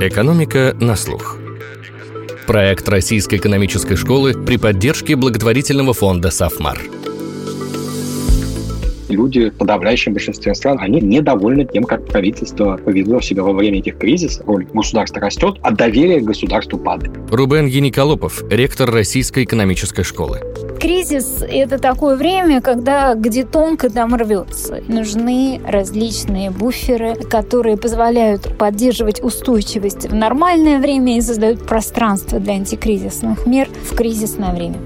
Экономика на слух. Проект Российской экономической школы при поддержке благотворительного фонда «Сафмар» люди в подавляющем большинстве стран, они недовольны тем, как правительство повело себя во время этих кризисов. Роль государства растет, а доверие к государству падает. Рубен Ениколопов, ректор Российской экономической школы. Кризис – это такое время, когда где тонко, там рвется. Нужны различные буферы, которые позволяют поддерживать устойчивость в нормальное время и создают пространство для антикризисных мер в кризисное время.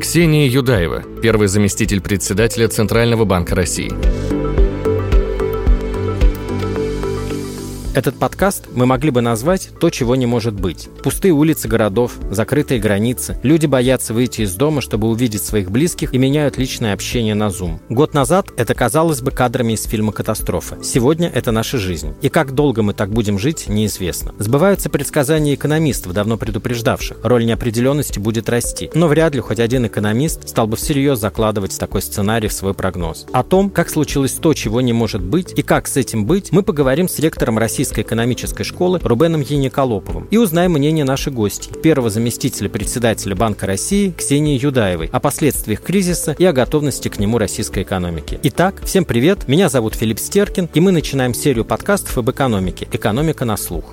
Ксения Юдаева, первый заместитель председателя Центрального банка России. Этот подкаст мы могли бы назвать «То, чего не может быть». Пустые улицы городов, закрытые границы. Люди боятся выйти из дома, чтобы увидеть своих близких и меняют личное общение на Zoom. Год назад это казалось бы кадрами из фильма «Катастрофа». Сегодня это наша жизнь. И как долго мы так будем жить, неизвестно. Сбываются предсказания экономистов, давно предупреждавших. Роль неопределенности будет расти. Но вряд ли хоть один экономист стал бы всерьез закладывать такой сценарий в свой прогноз. О том, как случилось то, чего не может быть, и как с этим быть, мы поговорим с ректором России Российской экономической школы Рубеном Ениколоповым и узнаем мнение нашей гости, первого заместителя председателя Банка России Ксении Юдаевой о последствиях кризиса и о готовности к нему российской экономики. Итак, всем привет, меня зовут Филипп Стеркин, и мы начинаем серию подкастов об экономике «Экономика на слух».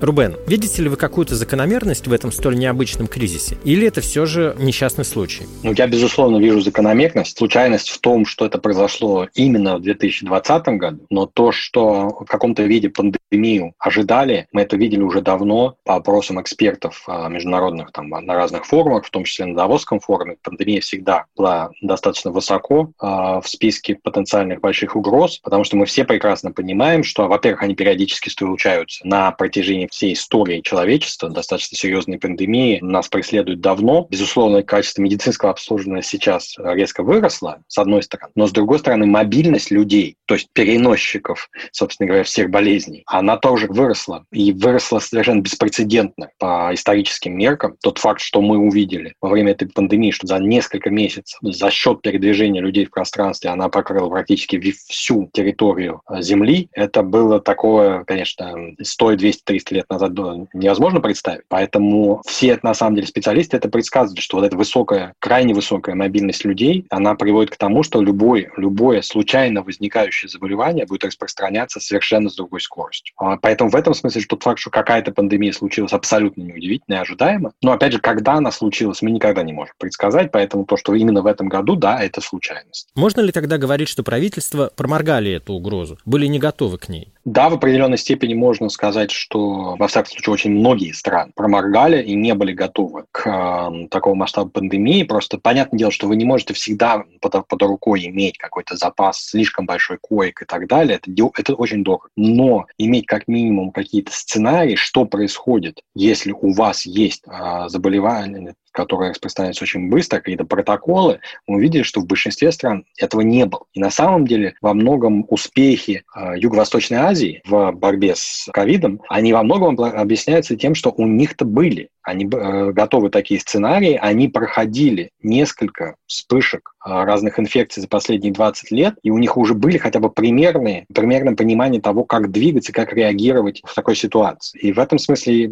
Рубен, видите ли вы какую-то закономерность в этом столь необычном кризисе? Или это все же несчастный случай? Ну, я, безусловно, вижу закономерность. Случайность в том, что это произошло именно в 2020 году, но то, что в каком-то виде пандемию ожидали, мы это видели уже давно по опросам экспертов а, международных там, на разных форумах, в том числе на Давосском форуме. Пандемия всегда была достаточно высоко э, в списке потенциальных больших угроз, потому что мы все прекрасно понимаем, что, во-первых, они периодически случаются на протяжении всей истории человечества, достаточно серьезной пандемии, нас преследует давно. Безусловно, качество медицинского обслуживания сейчас резко выросло, с одной стороны, но с другой стороны, мобильность людей, то есть переносчиков, собственно говоря, всех болезней, она тоже выросла. И выросла совершенно беспрецедентно по историческим меркам. Тот факт, что мы увидели во время этой пандемии, что за несколько месяцев за счет передвижения людей в пространстве она покрыла практически всю территорию э, Земли, это было такое, конечно, 100, 200, 300 лет назад было невозможно представить. Поэтому все, на самом деле, специалисты это предсказывают, что вот эта высокая, крайне высокая мобильность людей, она приводит к тому, что любой, любое случайно возникающее заболевание будет распространяться совершенно с другой скоростью. А, поэтому в этом смысле тот факт, что какая-то пандемия случилась абсолютно неудивительно и ожидаемо. Но, опять же, когда она случилась, мы никогда не можем предсказать, поэтому то, что именно в этом году, да, это случайность. Можно ли тогда говорить, что правительство проморгали эту угрозу, были не готовы к ней? Да, в определенной степени можно сказать, что, во всяком случае, очень многие страны проморгали и не были готовы к э, такому масштабу пандемии. Просто понятное дело, что вы не можете всегда под, под рукой иметь какой-то запас слишком большой коек и так далее. Это, это очень дорого. Но иметь как минимум какие-то сценарии, что происходит, если у вас есть э, заболевание, которые распространяются очень быстро, какие-то протоколы, мы увидели, что в большинстве стран этого не было. И на самом деле во многом успехи э, Юго-Восточной Азии в борьбе с ковидом, они во многом объясняются тем, что у них-то были они э, готовы такие сценарии, они проходили несколько вспышек э, разных инфекций за последние 20 лет, и у них уже были хотя бы примерные, примерное понимание того, как двигаться, как реагировать в такой ситуации. И в этом смысле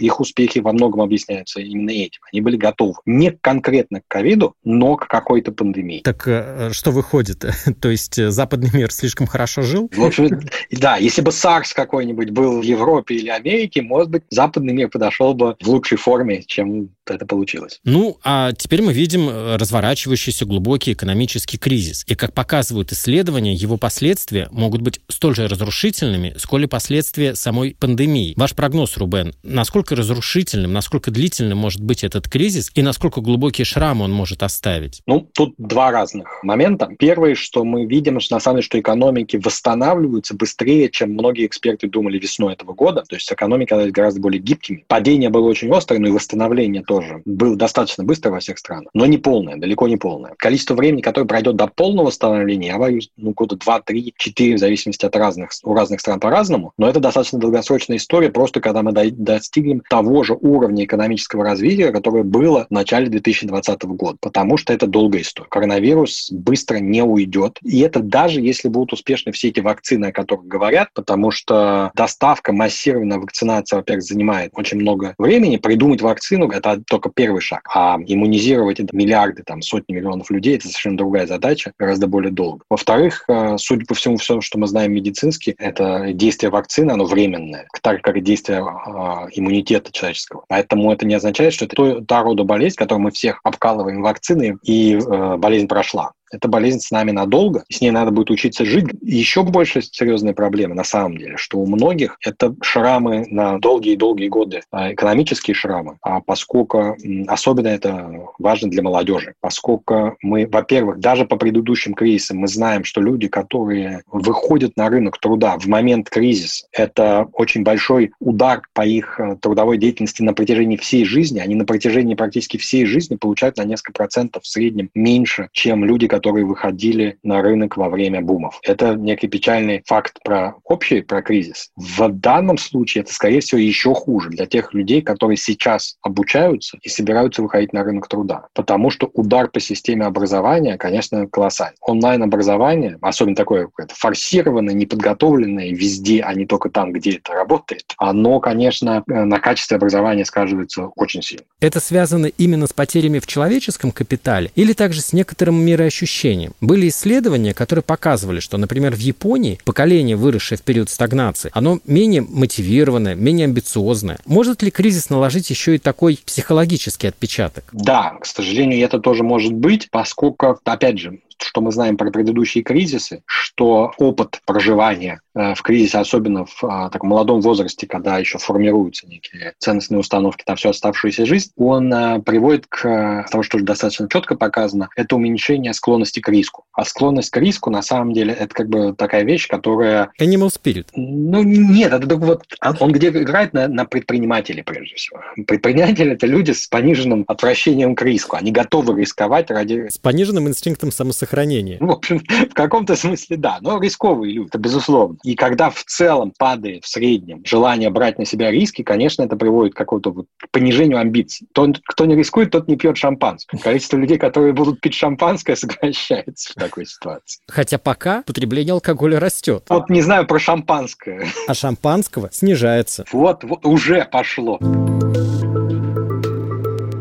их успехи во многом объясняются именно этим. Они были готовы не конкретно к ковиду, но к какой-то пандемии. Так э, что выходит? То есть западный мир слишком хорошо жил? В общем, да, если бы SARS какой-нибудь был в Европе или Америке, может быть, западный мир подошел бы в лучшей форме, чем это получилось. Ну, а теперь мы видим э, разворачивающийся глубокий экономический кризис. И, как показывают исследования, его последствия могут быть столь же разрушительными, сколь и последствия самой пандемии. Ваш прогноз, Рубен, насколько разрушительным, насколько длительным может быть этот кризис и насколько глубокий шрам он может оставить? Ну, тут два разных момента. Первый, что мы видим, что на самом деле, что экономики восстанавливаются быстрее, чем многие эксперты думали весной этого года. То есть экономика гораздо более гибкими. Падение было очень острое, но и восстановление тоже было достаточно быстро во всех странах, но не полное, далеко не полное. Количество времени, которое пройдет до полного восстановления, я боюсь, ну, года 2, 3, 4, в зависимости от разных, у разных стран по-разному, но это достаточно долгосрочная история, просто когда мы достигнем того же уровня экономического развития, которое было в начале 2020 года, потому что это долгая история. Коронавирус быстро не уйдет. И это даже если будут успешны все эти вакцины, о которых говорят, потому что доставка, массированная вакцинация, во-первых, занимает очень много времени. Придумать вакцину – это только первый шаг. А иммунизировать это миллиарды, там, сотни миллионов людей – это совершенно другая задача, гораздо более долго. Во-вторых, э, судя по всему, все, что мы знаем медицински, это действие вакцины, оно временное, так как и действие э, иммунитета человеческого. Поэтому это не означает, что это та рода болезнь, которую мы всех обкалываем вакциной, и э, болезнь прошла. Эта болезнь с нами надолго, с ней надо будет учиться жить. еще больше серьезная проблема на самом деле, что у многих это шрамы на долгие-долгие годы, а, экономические шрамы, а поскольку особенно это важно для молодежи, поскольку мы, во-первых, даже по предыдущим кризисам мы знаем, что люди, которые выходят на рынок труда в момент кризиса, это очень большой удар по их э, трудовой деятельности на протяжении всей жизни. Они на протяжении практически всей жизни получают на несколько процентов в среднем меньше, чем люди, которые которые выходили на рынок во время бумов. Это некий печальный факт про общий, про кризис. В данном случае это, скорее всего, еще хуже для тех людей, которые сейчас обучаются и собираются выходить на рынок труда. Потому что удар по системе образования, конечно, колоссальный. Онлайн-образование, особенно такое форсированное, неподготовленное везде, а не только там, где это работает, оно, конечно, на качестве образования сказывается очень сильно. Это связано именно с потерями в человеческом капитале или также с некоторым мироощущением ощущениям. Были исследования, которые показывали, что, например, в Японии поколение, выросшее в период стагнации, оно менее мотивированное, менее амбициозное. Может ли кризис наложить еще и такой психологический отпечаток? Да, к сожалению, это тоже может быть, поскольку, опять же, что мы знаем про предыдущие кризисы, что опыт проживания э, в кризисе, особенно в а, таком молодом возрасте, когда еще формируются некие ценностные установки на всю оставшуюся жизнь, он а, приводит к тому, что достаточно четко показано, это уменьшение склонности к риску. А склонность к риску, на самом деле, это как бы такая вещь, которая... Animal spirit. Ну, нет, это вот он где играет на, на предпринимателей, прежде всего. Предприниматели – это люди с пониженным отвращением к риску. Они готовы рисковать ради... С пониженным инстинктом самосохранения сохранения. В общем, в каком-то смысле да, но рисковые люди, это безусловно. И когда в целом падает в среднем желание брать на себя риски, конечно, это приводит к какому-то вот понижению амбиций. Тот, кто не рискует, тот не пьет шампанское. Количество людей, которые будут пить шампанское, сокращается в такой ситуации. Хотя пока потребление алкоголя растет. Вот не знаю про шампанское. А шампанского снижается. Вот, вот уже пошло.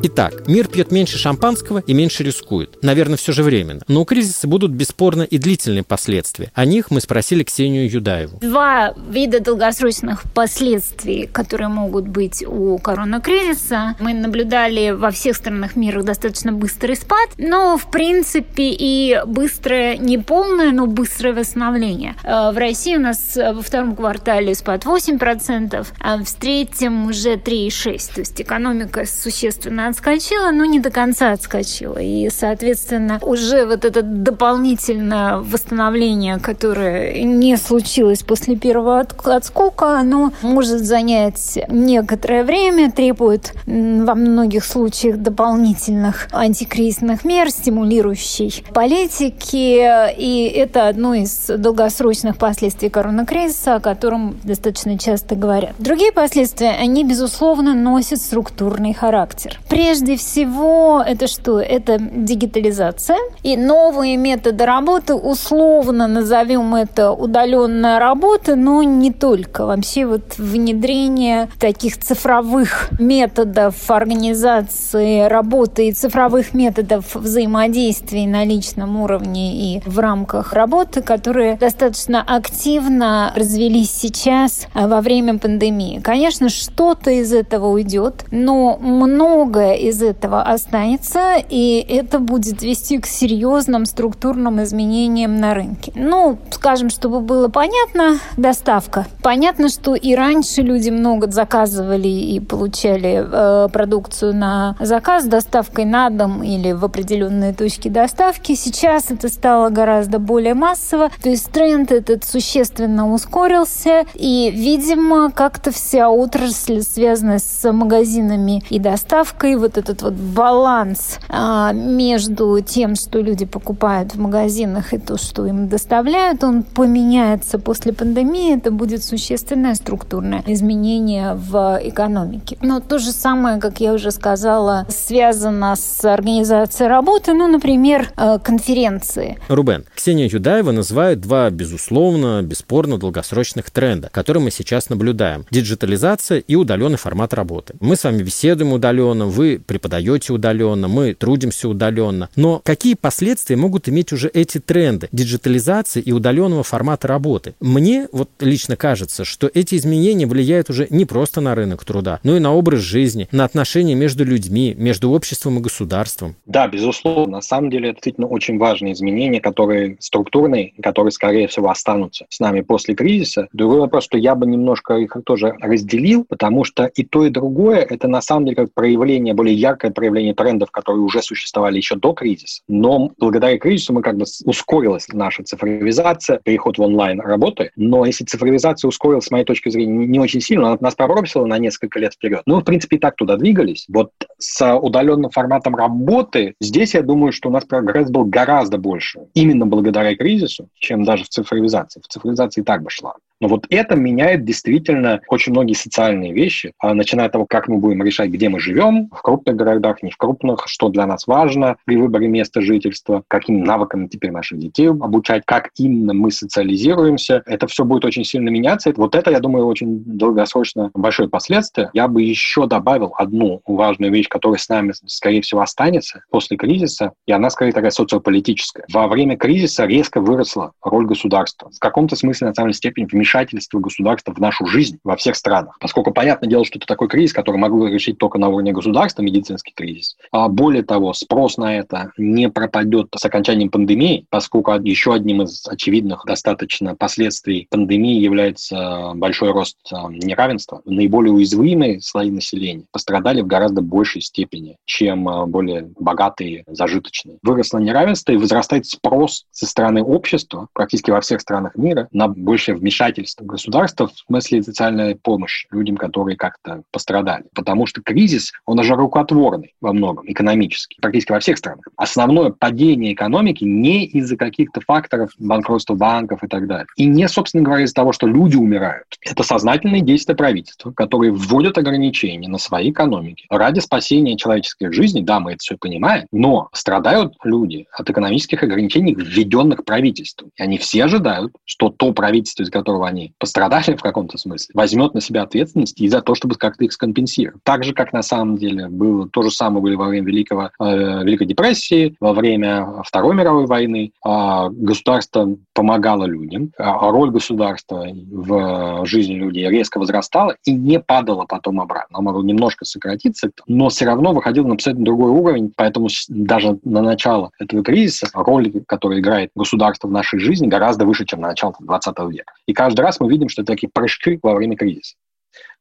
Итак, мир пьет меньше шампанского и меньше рискует. Наверное, все же временно. Но у кризиса будут бесспорно и длительные последствия. О них мы спросили Ксению Юдаеву. Два вида долгосрочных последствий, которые могут быть у коронакризиса. Мы наблюдали во всех странах мира достаточно быстрый спад, но, в принципе, и быстрое, не полное, но быстрое восстановление. Э, в России у нас во втором квартале спад 8%, а в третьем уже 3,6%. То есть экономика существенно отскочила, но не до конца отскочила. И, соответственно, уже вот это дополнительное восстановление, которое не случилось после первого отскока, оно может занять некоторое время, требует во многих случаях дополнительных антикризисных мер, стимулирующей политики. И это одно из долгосрочных последствий коронакризиса, о котором достаточно часто говорят. Другие последствия, они, безусловно, носят структурный характер. Прежде всего, это что? Это дигитализация и новые методы работы, условно назовем это удаленная работа, но не только. Вообще вот внедрение таких цифровых методов организации работы и цифровых методов взаимодействия на личном уровне и в рамках работы, которые достаточно активно развелись сейчас а, во время пандемии. Конечно, что-то из этого уйдет, но много из этого останется, и это будет вести к серьезным структурным изменениям на рынке. Ну, скажем, чтобы было понятно, доставка. Понятно, что и раньше люди много заказывали и получали э, продукцию на заказ доставкой на дом или в определенные точки доставки. Сейчас это стало гораздо более массово, то есть тренд этот существенно ускорился, и, видимо, как-то вся отрасль, связанная с магазинами и доставкой, вот этот вот баланс а, между тем, что люди покупают в магазинах и то, что им доставляют, он поменяется после пандемии. Это будет существенное структурное изменение в экономике. Но то же самое, как я уже сказала, связано с организацией работы, ну, например, э, конференции. Рубен, Ксения Юдаева называет два, безусловно, бесспорно долгосрочных тренда, которые мы сейчас наблюдаем. Диджитализация и удаленный формат работы. Мы с вами беседуем удаленно, вы преподаете удаленно, мы трудимся удаленно. Но какие последствия могут иметь уже эти тренды диджитализации и удаленного формата работы? Мне вот лично кажется, что эти изменения влияют уже не просто на рынок труда, но и на образ жизни, на отношения между людьми, между обществом и государством. Да, безусловно. На самом деле это действительно очень важные изменения, которые структурные, которые, скорее всего, останутся с нами после кризиса. Другой вопрос, что я бы немножко их тоже разделил, потому что и то, и другое – это на самом деле как проявление, более яркое проявление трендов, которые уже существовали еще до кризиса. Но благодаря кризису мы как бы ускорилась наша цифровизация, переход в онлайн работы. Но если цифровизация ускорилась, с моей точки зрения, не очень сильно, она нас пробросила на несколько лет вперед. Ну, в принципе, и так туда двигались. Вот с удаленным форматом работы здесь, я думаю, что у нас прогресс был гораздо больше. Именно благодаря кризису, чем даже в цифровизации. В цифровизации и так бы шла. Но вот это меняет действительно очень многие социальные вещи, а начиная от того, как мы будем решать, где мы живем, в крупных городах, не в крупных, что для нас важно при выборе места жительства, каким навыкам теперь наших детей обучать, как именно мы социализируемся. Это все будет очень сильно меняться. Вот это, я думаю, очень долгосрочно большое последствие. Я бы еще добавил одну важную вещь, которая с нами, скорее всего, останется после кризиса, и она, скорее, такая социополитическая. Во время кризиса резко выросла роль государства. В каком-то смысле, на самом степени, вмешательства вмешательство государства в нашу жизнь во всех странах. Поскольку, понятное дело, что это такой кризис, который могло решить только на уровне государства, медицинский кризис. А более того, спрос на это не пропадет с окончанием пандемии, поскольку еще одним из очевидных достаточно последствий пандемии является большой рост а, неравенства. Наиболее уязвимые слои населения пострадали в гораздо большей степени, чем а, более богатые, зажиточные. Выросло неравенство и возрастает спрос со стороны общества практически во всех странах мира на большее вмешательство вмешательство государства в смысле социальной помощи людям, которые как-то пострадали. Потому что кризис, он уже рукотворный во многом, экономически, практически во всех странах. Основное падение экономики не из-за каких-то факторов банкротства банков и так далее. И не, собственно говоря, из-за того, что люди умирают. Это сознательные действия правительства, которые вводят ограничения на свои экономики ради спасения человеческих жизней. Да, мы это все понимаем, но страдают люди от экономических ограничений, введенных правительством. И они все ожидают, что то правительство, из которого они пострадали в каком-то смысле, возьмет на себя ответственность и за то, чтобы как-то их скомпенсировать. Так же, как на самом деле было то же самое были во время Великого, э, Великой депрессии, во время Второй мировой войны. Э, государство помогало людям, а роль государства в жизни людей резко возрастала и не падала потом обратно. Она могла немножко сократиться, но все равно выходила на абсолютно другой уровень, поэтому даже на начало этого кризиса роль, которую играет государство в нашей жизни, гораздо выше, чем на начало 20 века. И каждый каждый раз мы видим, что это такие прыжки во время кризиса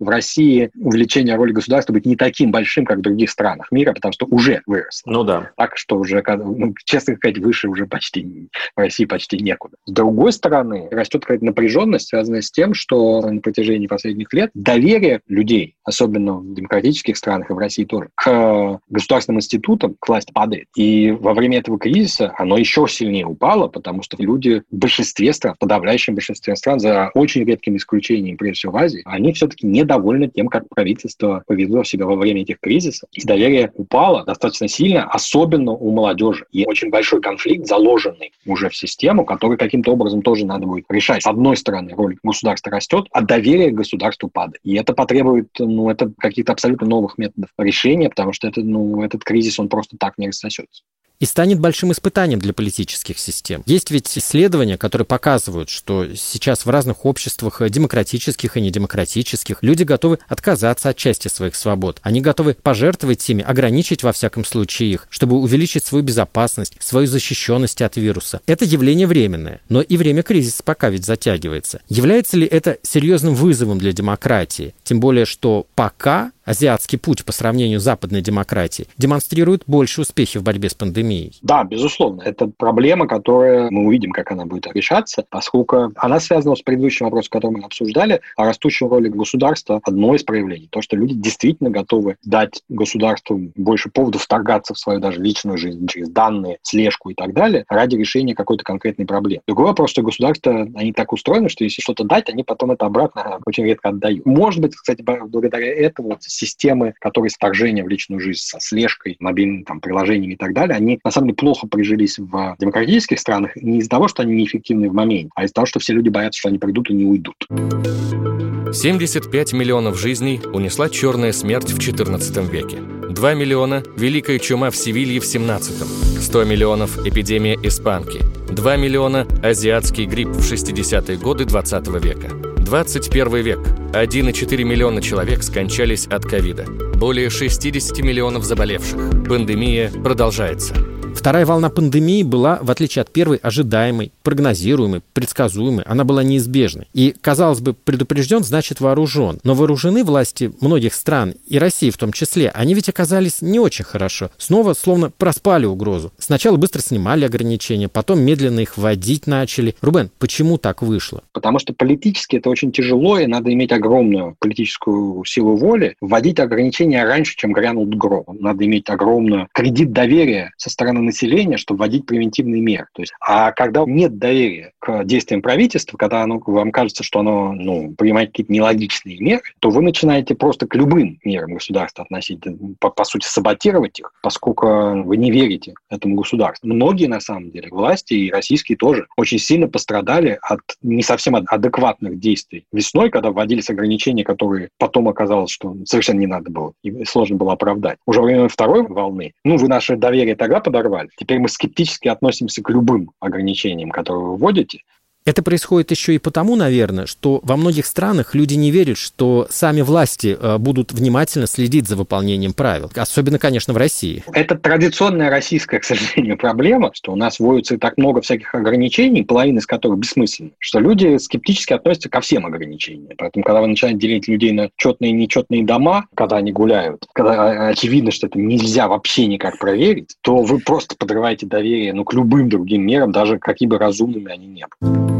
в России увеличение роли государства быть не таким большим, как в других странах мира, потому что уже выросло. Ну да. Так что уже, ну, честно сказать, выше уже почти в России почти некуда. С другой стороны, растет какая-то напряженность, связанная с тем, что на протяжении последних лет доверие людей, особенно в демократических странах и в России тоже, к государственным институтам, к власти падает. И во время этого кризиса оно еще сильнее упало, потому что люди в большинстве стран, в подавляющем большинстве стран, за очень редким исключением, прежде всего в Азии, они все-таки не недовольны тем, как правительство повело себя во время этих кризисов. И доверие упало достаточно сильно, особенно у молодежи. И очень большой конфликт, заложенный уже в систему, который каким-то образом тоже надо будет решать. С одной стороны, роль государства растет, а доверие к государству падает. И это потребует ну, это каких-то абсолютно новых методов решения, потому что это, ну, этот кризис, он просто так не рассосется и станет большим испытанием для политических систем. Есть ведь исследования, которые показывают, что сейчас в разных обществах, демократических и недемократических, люди готовы отказаться от части своих свобод. Они готовы пожертвовать ими, ограничить во всяком случае их, чтобы увеличить свою безопасность, свою защищенность от вируса. Это явление временное, но и время кризиса пока ведь затягивается. Является ли это серьезным вызовом для демократии? Тем более, что пока азиатский путь по сравнению с западной демократией, демонстрирует больше успехи в борьбе с пандемией. Да, безусловно. Это проблема, которая мы увидим, как она будет решаться, поскольку она связана с предыдущим вопросом, который мы обсуждали, о растущей роли государства. Одно из проявлений. То, что люди действительно готовы дать государству больше поводов вторгаться в свою даже личную жизнь через данные, слежку и так далее ради решения какой-то конкретной проблемы. Другой вопрос, что государства, они так устроены, что если что-то дать, они потом это обратно очень редко отдают. Может быть, кстати, благодаря этому системы, которые вторжения в личную жизнь со слежкой, мобильными там, приложениями и так далее, они на самом деле плохо прижились в демократических странах не из-за того, что они неэффективны в моменте, а из-за того, что все люди боятся, что они придут и не уйдут. 75 миллионов жизней унесла черная смерть в XIV веке. 2 миллиона – Великая чума в Севилье в 17-м. 100 миллионов – эпидемия испанки. 2 миллиона – азиатский грипп в 60-е годы 20 века. 21 век. 1,4 миллиона человек скончались от ковида. Более 60 миллионов заболевших. Пандемия продолжается. Вторая волна пандемии была, в отличие от первой, ожидаемой, прогнозируемой, предсказуемой. Она была неизбежной. И, казалось бы, предупрежден, значит вооружен. Но вооружены власти многих стран, и России в том числе, они ведь оказались не очень хорошо. Снова словно проспали угрозу. Сначала быстро снимали ограничения, потом медленно их вводить начали. Рубен, почему так вышло? Потому что политически это очень тяжело, и надо иметь огромную политическую силу воли. Вводить ограничения раньше, чем грянул гром. Надо иметь огромную кредит доверия со стороны населения, чтобы вводить превентивные меры. То есть, а когда нет доверия к действиям правительства, когда оно, вам кажется, что оно ну, принимает какие-то нелогичные меры, то вы начинаете просто к любым мерам государства относить, по, по сути, саботировать их, поскольку вы не верите этому государству. Многие, на самом деле, власти и российские тоже очень сильно пострадали от не совсем адекватных действий. Весной, когда вводились ограничения, которые потом оказалось, что совершенно не надо было, и сложно было оправдать. Уже во время второй волны, ну, вы наше доверие тогда подорвали, фестиваль. Теперь мы скептически относимся к любым ограничениям, которые вы вводите, это происходит еще и потому, наверное, что во многих странах люди не верят, что сами власти э, будут внимательно следить за выполнением правил. Особенно, конечно, в России. Это традиционная российская, к сожалению, проблема, что у нас вводится так много всяких ограничений, половина из которых бессмысленны, что люди скептически относятся ко всем ограничениям. Поэтому, когда вы начинаете делить людей на четные и нечетные дома, когда они гуляют, когда очевидно, что это нельзя вообще никак проверить, то вы просто подрываете доверие ну, к любым другим мерам, даже какими бы разумными они ни были.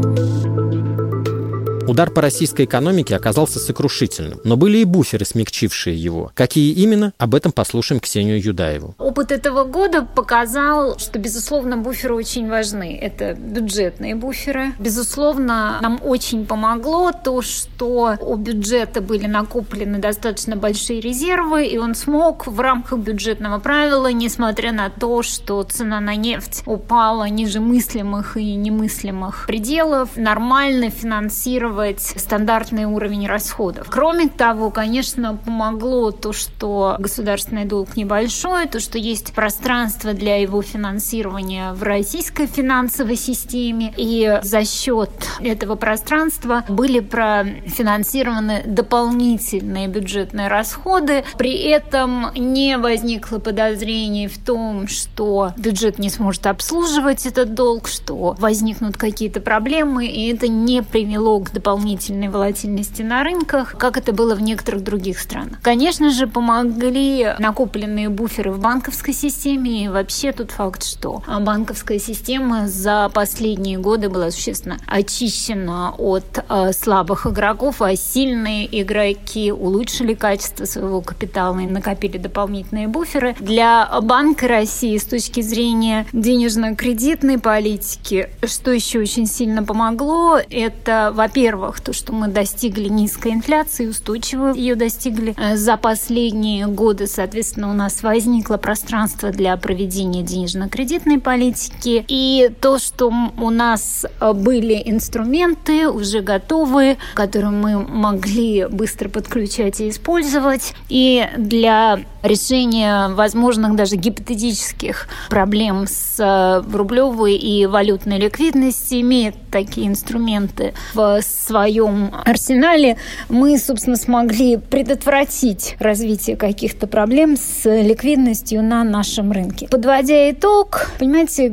Удар по российской экономике оказался сокрушительным, но были и буферы, смягчившие его. Какие именно, об этом послушаем Ксению Юдаеву. Опыт этого года показал, что, безусловно, буферы очень важны. Это бюджетные буферы. Безусловно, нам очень помогло то, что у бюджета были накоплены достаточно большие резервы, и он смог в рамках бюджетного правила, несмотря на то, что цена на нефть упала ниже мыслимых и немыслимых пределов, нормально финансировать поддерживать стандартный уровень расходов. Кроме того, конечно, помогло то, что государственный долг небольшой, то, что есть пространство для его финансирования в российской финансовой системе, и за счет этого пространства были профинансированы дополнительные бюджетные расходы. При этом не возникло подозрений в том, что бюджет не сможет обслуживать этот долг, что возникнут какие-то проблемы, и это не привело к дополнительным дополнительной волатильности на рынках, как это было в некоторых других странах. Конечно же, помогли накопленные буферы в банковской системе. И вообще тут факт, что банковская система за последние годы была существенно очищена от э, слабых игроков, а сильные игроки улучшили качество своего капитала и накопили дополнительные буферы. Для Банка России с точки зрения денежно-кредитной политики, что еще очень сильно помогло, это, во-первых, во-первых, то, что мы достигли низкой инфляции, устойчиво ее достигли. Э, за последние годы, соответственно, у нас возникло пространство для проведения денежно-кредитной политики. И то, что у нас э, были инструменты уже готовые, которые мы могли быстро подключать и использовать. И для решения возможных даже гипотетических проблем с э, рублевой и валютной ликвидностью имеет такие инструменты в своем арсенале, мы, собственно, смогли предотвратить развитие каких-то проблем с ликвидностью на нашем рынке. Подводя итог, понимаете,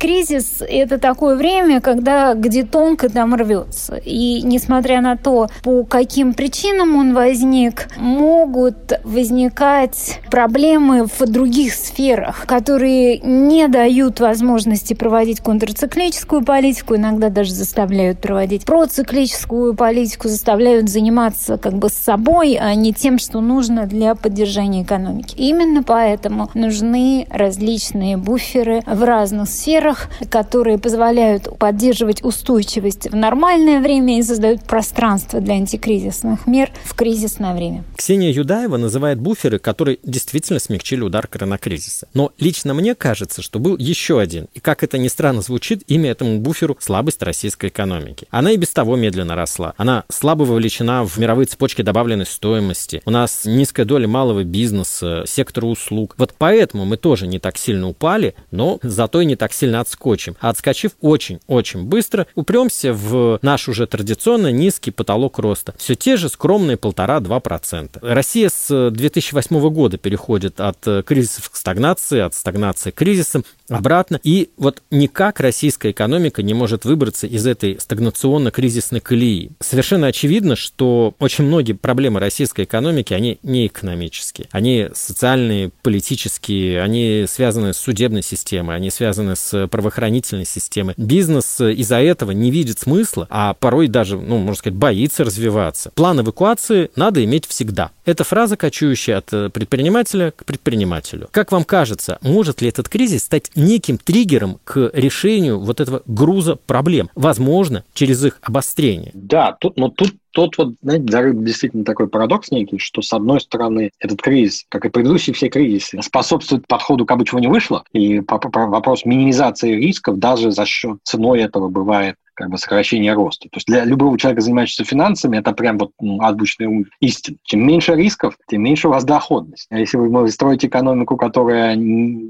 Кризис – это такое время, когда где тонко, там рвется. И несмотря на то, по каким причинам он возник, могут возникать проблемы в других сферах, которые не дают возможности проводить контрциклическую политику, иногда даже заставляют проводить проциклическую политику, заставляют заниматься как бы с собой, а не тем, что нужно для поддержания экономики. Именно поэтому нужны различные буферы в разных сферах, которые позволяют поддерживать устойчивость в нормальное время и создают пространство для антикризисных мер в кризисное время. Ксения Юдаева называет буферы, которые действительно смягчили удар коронакризиса. Но лично мне кажется, что был еще один. И как это ни странно звучит, имя этому буферу – слабость российской экономики. Она и без того медленно росла. Она слабо вовлечена в мировые цепочки добавленной стоимости. У нас низкая доля малого бизнеса, сектора услуг. Вот поэтому мы тоже не так сильно упали, но зато и не так сильно отскочим. А отскочив очень-очень быстро, упремся в наш уже традиционно низкий потолок роста. Все те же скромные полтора-два процента. Россия с 2008 года переходит от кризисов к стагнации, от стагнации к кризисам обратно. И вот никак российская экономика не может выбраться из этой стагнационно-кризисной колеи. Совершенно очевидно, что очень многие проблемы российской экономики, они не экономические. Они социальные, политические, они связаны с судебной системой, они связаны с правоохранительной системой. Бизнес из-за этого не видит смысла, а порой даже, ну, можно сказать, боится развиваться. План эвакуации надо иметь всегда. Это фраза, кочующая от предпринимателя к предпринимателю. Как вам кажется, может ли этот кризис стать неким триггером к решению вот этого груза проблем, возможно, через их обострение. Да, тут, но тут тот вот, знаете, действительно такой парадокс некий, что, с одной стороны, этот кризис, как и предыдущие все кризисы, способствует подходу как бы чего не вышло, и вопрос минимизации рисков даже за счет ценой этого бывает как бы сокращение роста. То есть для любого человека, занимающегося финансами, это прям вот ну, азбучная истина. Чем меньше рисков, тем меньше у вас доходность. А если вы строите экономику, которая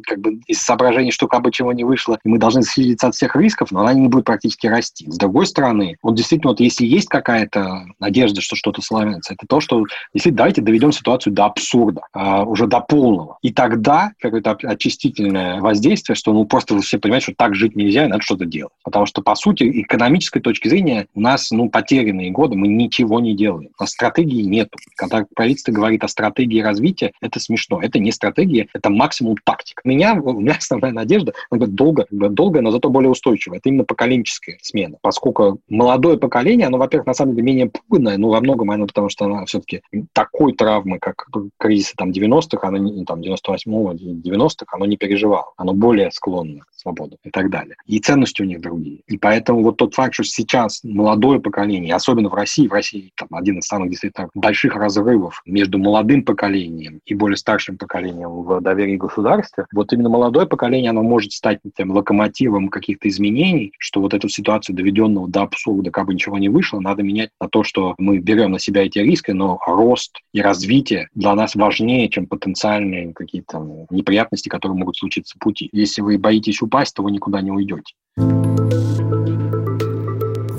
как бы из соображений, что как бы чего не вышло, и мы должны снизиться от всех рисков, но она не будет практически расти. С другой стороны, вот действительно, вот если есть какая-то надежда, что что-то славится, это то, что если давайте доведем ситуацию до абсурда, а, уже до полного. И тогда какое-то очистительное воздействие, что ну просто все понимаете, что так жить нельзя, и надо что-то делать. Потому что, по сути, экономической точки зрения у нас ну, потерянные годы, мы ничего не делаем. А стратегии нету. Когда правительство говорит о стратегии развития, это смешно. Это не стратегия, это максимум тактик. У меня, у меня основная надежда, долго, долго, но зато более устойчивая. Это именно поколенческая смена. Поскольку молодое поколение, оно, во-первых, на самом деле менее пуганное, но во многом оно потому, что оно все-таки такой травмы, как кризисы там 90-х, оно там 98-го, 90-х, оно не переживало. Оно более склонно к свободе и так далее. И ценности у них другие. И поэтому вот тот факт, что сейчас молодое поколение, особенно в России, в России там, один из самых действительно больших разрывов между молодым поколением и более старшим поколением в доверии государства, вот именно молодое поколение, оно может стать тем локомотивом каких-то изменений, что вот эту ситуацию, доведенного до абсурда, как бы ничего не вышло, надо менять на то, что мы берем на себя эти риски, но рост и развитие для нас важнее, чем потенциальные какие-то неприятности, которые могут случиться в пути. Если вы боитесь упасть, то вы никуда не уйдете.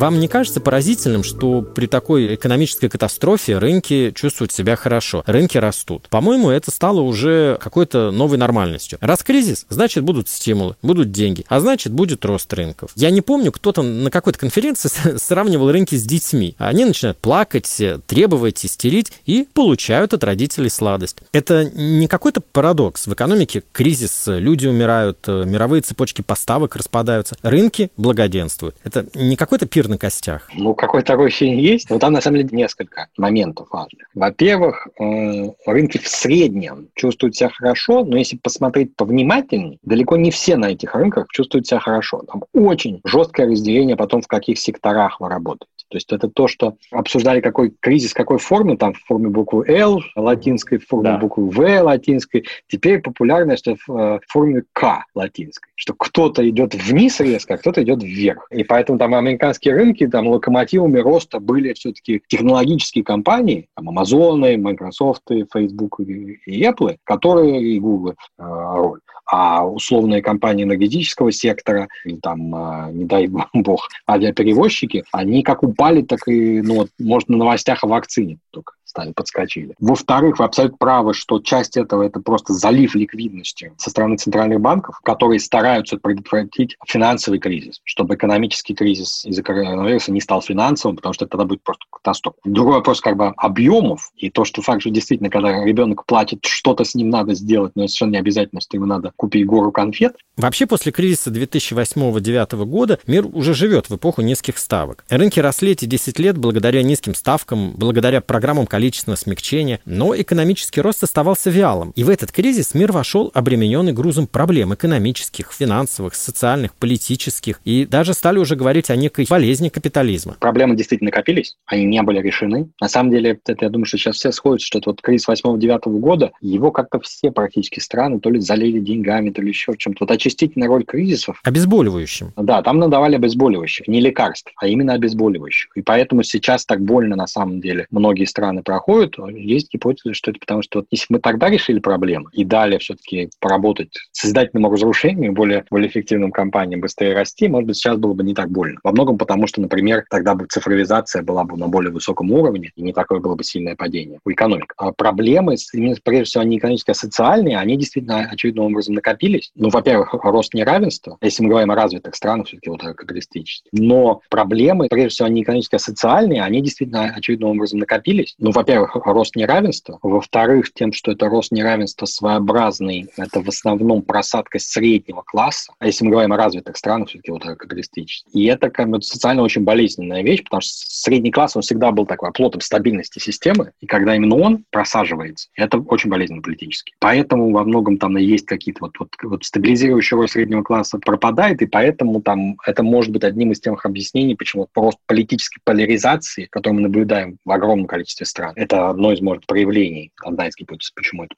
Вам не кажется поразительным, что при такой экономической катастрофе рынки чувствуют себя хорошо, рынки растут? По-моему, это стало уже какой-то новой нормальностью. Раз кризис, значит будут стимулы, будут деньги, а значит будет рост рынков. Я не помню, кто-то на какой-то конференции сравнивал рынки с детьми. Они начинают плакать, требовать, истерить и получают от родителей сладость. Это не какой-то парадокс. В экономике кризис, люди умирают, мировые цепочки поставок распадаются, рынки благоденствуют. Это не какой-то пир на костях? Ну, какой такой фильм есть. Но там, на самом деле, несколько моментов важных. Во-первых, э, рынки в среднем чувствуют себя хорошо, но если посмотреть повнимательнее, далеко не все на этих рынках чувствуют себя хорошо. Там очень жесткое разделение потом, в каких секторах вы работаете. То есть это то, что обсуждали, какой кризис, какой формы, там в форме буквы L латинской, в форме да. буквы В латинской. Теперь популярно, что в э, форме К латинской. Что кто-то идет вниз резко, а кто-то идет вверх. И поэтому там американские рынки, там локомотивами роста были все-таки технологические компании, там Amazon, Microsoft, Facebook и Apple, которые и Google э, роль а условные компании энергетического сектора, или там, а, не дай бог, авиаперевозчики, они как упали, так и, ну, вот, может, на новостях о вакцине только стали, подскочили. Во-вторых, вы абсолютно правы, что часть этого это просто залив ликвидности со стороны центральных банков, которые стараются предотвратить финансовый кризис, чтобы экономический кризис из-за коронавируса не стал финансовым, потому что тогда будет просто катастрофа. Другой вопрос как бы объемов и то, что факт же действительно, когда ребенок платит, что-то с ним надо сделать, но совершенно не обязательно, что ему надо купить гору конфет. Вообще после кризиса 2008-2009 года мир уже живет в эпоху низких ставок. Рынки росли эти 10 лет благодаря низким ставкам, благодаря программам количественного смягчения, но экономический рост оставался вялым. И в этот кризис мир вошел обремененный грузом проблем экономических, финансовых, социальных, политических, и даже стали уже говорить о некой болезни капитализма. Проблемы действительно накопились, они не были решены. На самом деле, это, я думаю, что сейчас все сходятся, что это вот кризис 8-9 года, его как-то все практически страны то ли залили деньгами, то ли еще чем-то. Вот очистительная роль кризисов. Обезболивающим. Да, там надавали обезболивающих, не лекарств, а именно обезболивающих. И поэтому сейчас так больно на самом деле многие страны проходят. Есть гипотеза, что это потому, что вот если мы тогда решили проблему и дали все-таки поработать с создательным разрушением, более, более эффективным компаниям быстрее расти, может быть, сейчас было бы не так больно. Во многом потому, что, например, тогда бы цифровизация была бы на более высоком уровне, и не такое было бы сильное падение у экономик. А проблемы, именно, прежде всего, они экономические, а социальные, они действительно очевидным образом накопились. Ну, во-первых, рост неравенства, если мы говорим о развитых странах, все-таки вот капиталистических. Но проблемы, прежде всего, они экономические, а социальные, они действительно очевидным образом накопились. Ну, во-первых, рост неравенства. Во-вторых, тем, что это рост неравенства своеобразный, это в основном просадка среднего класса. А если мы говорим о развитых странах, все-таки вот капиталистических. И это как бы социально очень болезненная вещь, потому что средний класс, он всегда был такой оплотом стабильности системы. И когда именно он просаживается, это очень болезненно политически. Поэтому во многом там есть какие-то вот, вот, вот стабилизирующая роль среднего класса пропадает, и поэтому там это может быть одним из тех объяснений, почему просто политической поляризации, которую мы наблюдаем в огромном количестве стран, это одно из, может, проявлений, одна из гипотез, почему это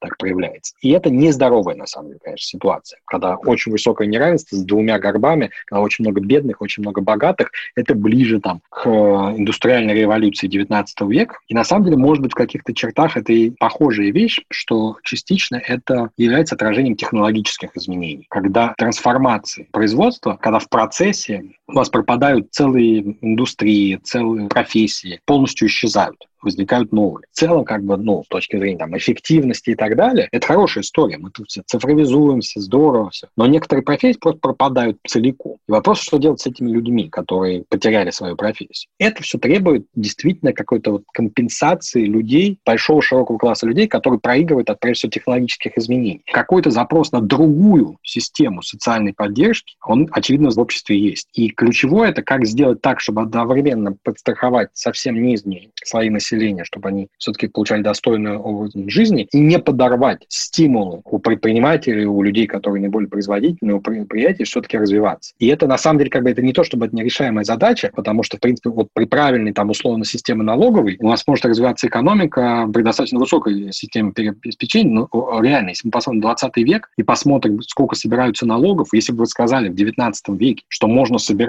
так проявляется. И это нездоровая, на самом деле, конечно, ситуация, когда очень высокое неравенство с двумя горбами, когда очень много бедных, очень много богатых, это ближе там к индустриальной революции 19 века. И на самом деле, может быть, в каких-то чертах это и похожая вещь, что частично это является отражением технологических изменений. Когда трансформации производства, когда в процессе у вас пропадают целые индустрии, целые профессии, полностью исчезают возникают новые. В целом, как бы, ну, с точки зрения там, эффективности и так далее, это хорошая история. Мы тут все цифровизуемся, здорово все. Но некоторые профессии просто пропадают целиком. И вопрос, что делать с этими людьми, которые потеряли свою профессию. Это все требует действительно какой-то вот компенсации людей, большого широкого класса людей, которые проигрывают от, прежде всего, технологических изменений. Какой-то запрос на другую систему социальной поддержки, он, очевидно, в обществе есть. И ключевое это как сделать так, чтобы одновременно подстраховать совсем нижние слои населения чтобы они все-таки получали достойную образ жизни, и не подорвать стимулы у предпринимателей, у людей, которые наиболее производительные, у предприятий все-таки развиваться. И это, на самом деле, как бы это не то, чтобы это нерешаемая задача, потому что, в принципе, вот при правильной, там, условно, системе налоговой у нас может развиваться экономика при достаточно высокой системе обеспечения. Но реально, если мы посмотрим 20 век и посмотрим, сколько собираются налогов, если бы вы сказали в 19 веке, что можно собирать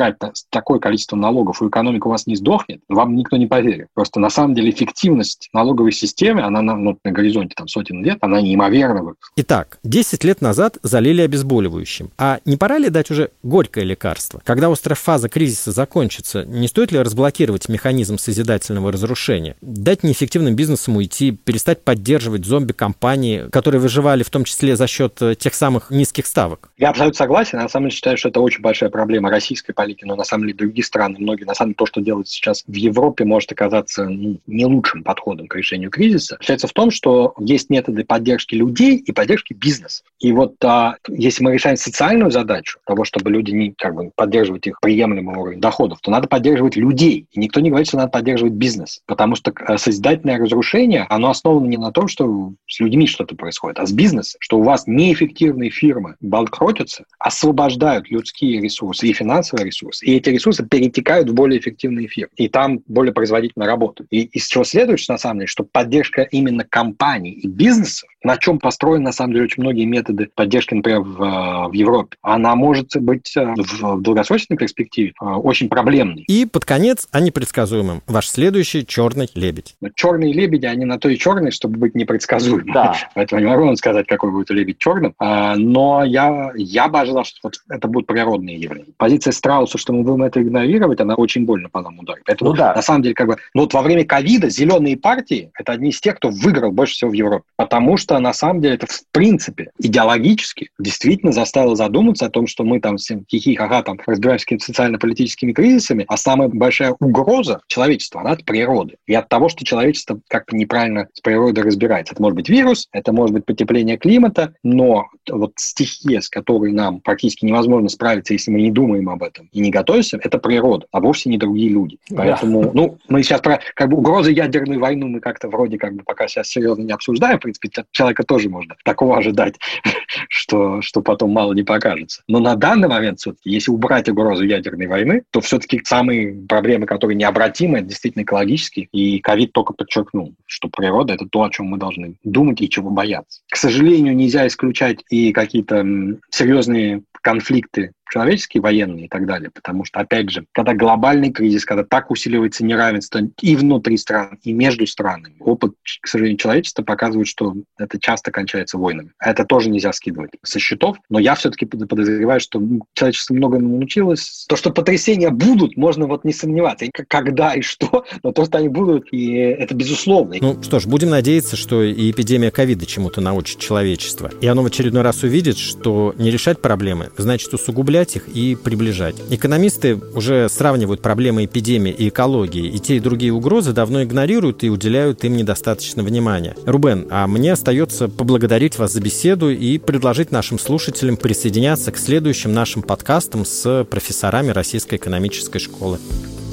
такое количество налогов, и экономика у вас не сдохнет, вам никто не поверит. Просто на самом деле эффективность налоговой системы, она на, ну, на горизонте там, сотен лет, она неимоверна. Итак, 10 лет назад залили обезболивающим. А не пора ли дать уже горькое лекарство? Когда острая фаза кризиса закончится, не стоит ли разблокировать механизм созидательного разрушения? Дать неэффективным бизнесам уйти, перестать поддерживать зомби-компании, которые выживали в том числе за счет э, тех самых низких ставок? Я абсолютно согласен. На самом деле считаю, что это очень большая проблема российской политики, но на самом деле другие страны, многие, на самом деле то, что делают сейчас в Европе, может оказаться ну, не лучшим подходом к решению кризиса, заключается в том, что есть методы поддержки людей и поддержки бизнеса. И вот а, если мы решаем социальную задачу того, чтобы люди не как бы поддерживать их приемлемый уровень доходов, то надо поддерживать людей. И никто не говорит, что надо поддерживать бизнес, потому что а, созидательное разрушение, оно основано не на том, что с людьми что-то происходит, а с бизнесом, что у вас неэффективные фирмы банкротятся, освобождают людские ресурсы и финансовые ресурсы, и эти ресурсы перетекают в более эффективные фирмы, и там более производительно работают. И из чего следует, что на самом деле, что поддержка именно компаний и бизнесов на чем построены, на самом деле, очень многие методы поддержки, например, в, э, в Европе. Она может быть э, в долгосрочной перспективе э, очень проблемной. И под конец о непредсказуемом. Ваш следующий черный лебедь. Черные лебеди, они на то и черные, чтобы быть непредсказуемыми. Да. Поэтому не могу вам сказать, какой будет лебедь черным. А, но я, я бы ожидал, что вот это будут природные явления. Позиция Страуса, что мы будем это игнорировать, она очень больно по нам ударит. Поэтому, ну, да. на самом деле, как бы, ну вот во время ковида зеленые партии – это одни из тех, кто выиграл больше всего в Европе. Потому что, на самом деле, это в принципе идеологически действительно заставило задуматься о том, что мы там всем хихи-ха-ха там разбираемся с социально-политическими кризисами, а самая большая угроза человечества, она от природы. И от того, что человечество как-то неправильно с природой разбирается. Это может быть вирус, это может быть потепление климата, но вот стихия, с которой нам практически невозможно справиться, если мы не думаем об этом и не готовимся, это природа, а вовсе не другие люди. Поэтому, да. ну, мы сейчас про как бы угрозы ядерной войны мы как-то вроде как бы пока сейчас серьезно не обсуждаем. В принципе, человека тоже можно такого ожидать, что, что потом мало не покажется. Но на данный момент, если убрать угрозу ядерной войны, то все-таки самые проблемы, которые необратимы, это действительно экологические. И ковид только подчеркнул, что природа – это то, о чем мы должны думать и чего бояться. К сожалению, нельзя исключать и какие-то серьезные конфликты человеческие, военные и так далее. Потому что, опять же, когда глобальный кризис, когда так усиливается неравенство и внутри стран, и между странами, опыт, к сожалению, человечества показывает, что это часто кончается войнами. Это тоже нельзя скидывать со счетов, но я все-таки подозреваю, что человечество много научилось. То, что потрясения будут, можно вот не сомневаться. И когда и что, но то, что они будут, и это безусловно. Ну что ж, будем надеяться, что и эпидемия ковида чему-то научит человечество. И оно в очередной раз увидит, что не решать проблемы значит усугублять их и приближать. Экономисты уже сравнивают проблемы эпидемии и экологии, и те и другие угрозы давно игнорируют и уделяют им недостаточно внимания. Рубен, а мне остается поблагодарить вас за беседу и предложить нашим слушателям присоединяться к следующим нашим подкастам с профессорами Российской экономической школы.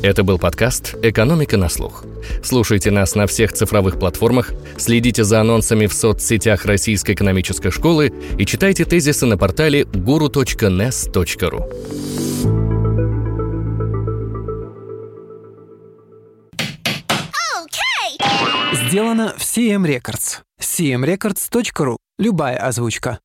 Это был подкаст «Экономика на слух». Слушайте нас на всех цифровых платформах, следите за анонсами в соцсетях Российской экономической школы и читайте тезисы на портале guru.nes.ru. Сделано в CM Records. cmrecords.ru. Любая озвучка.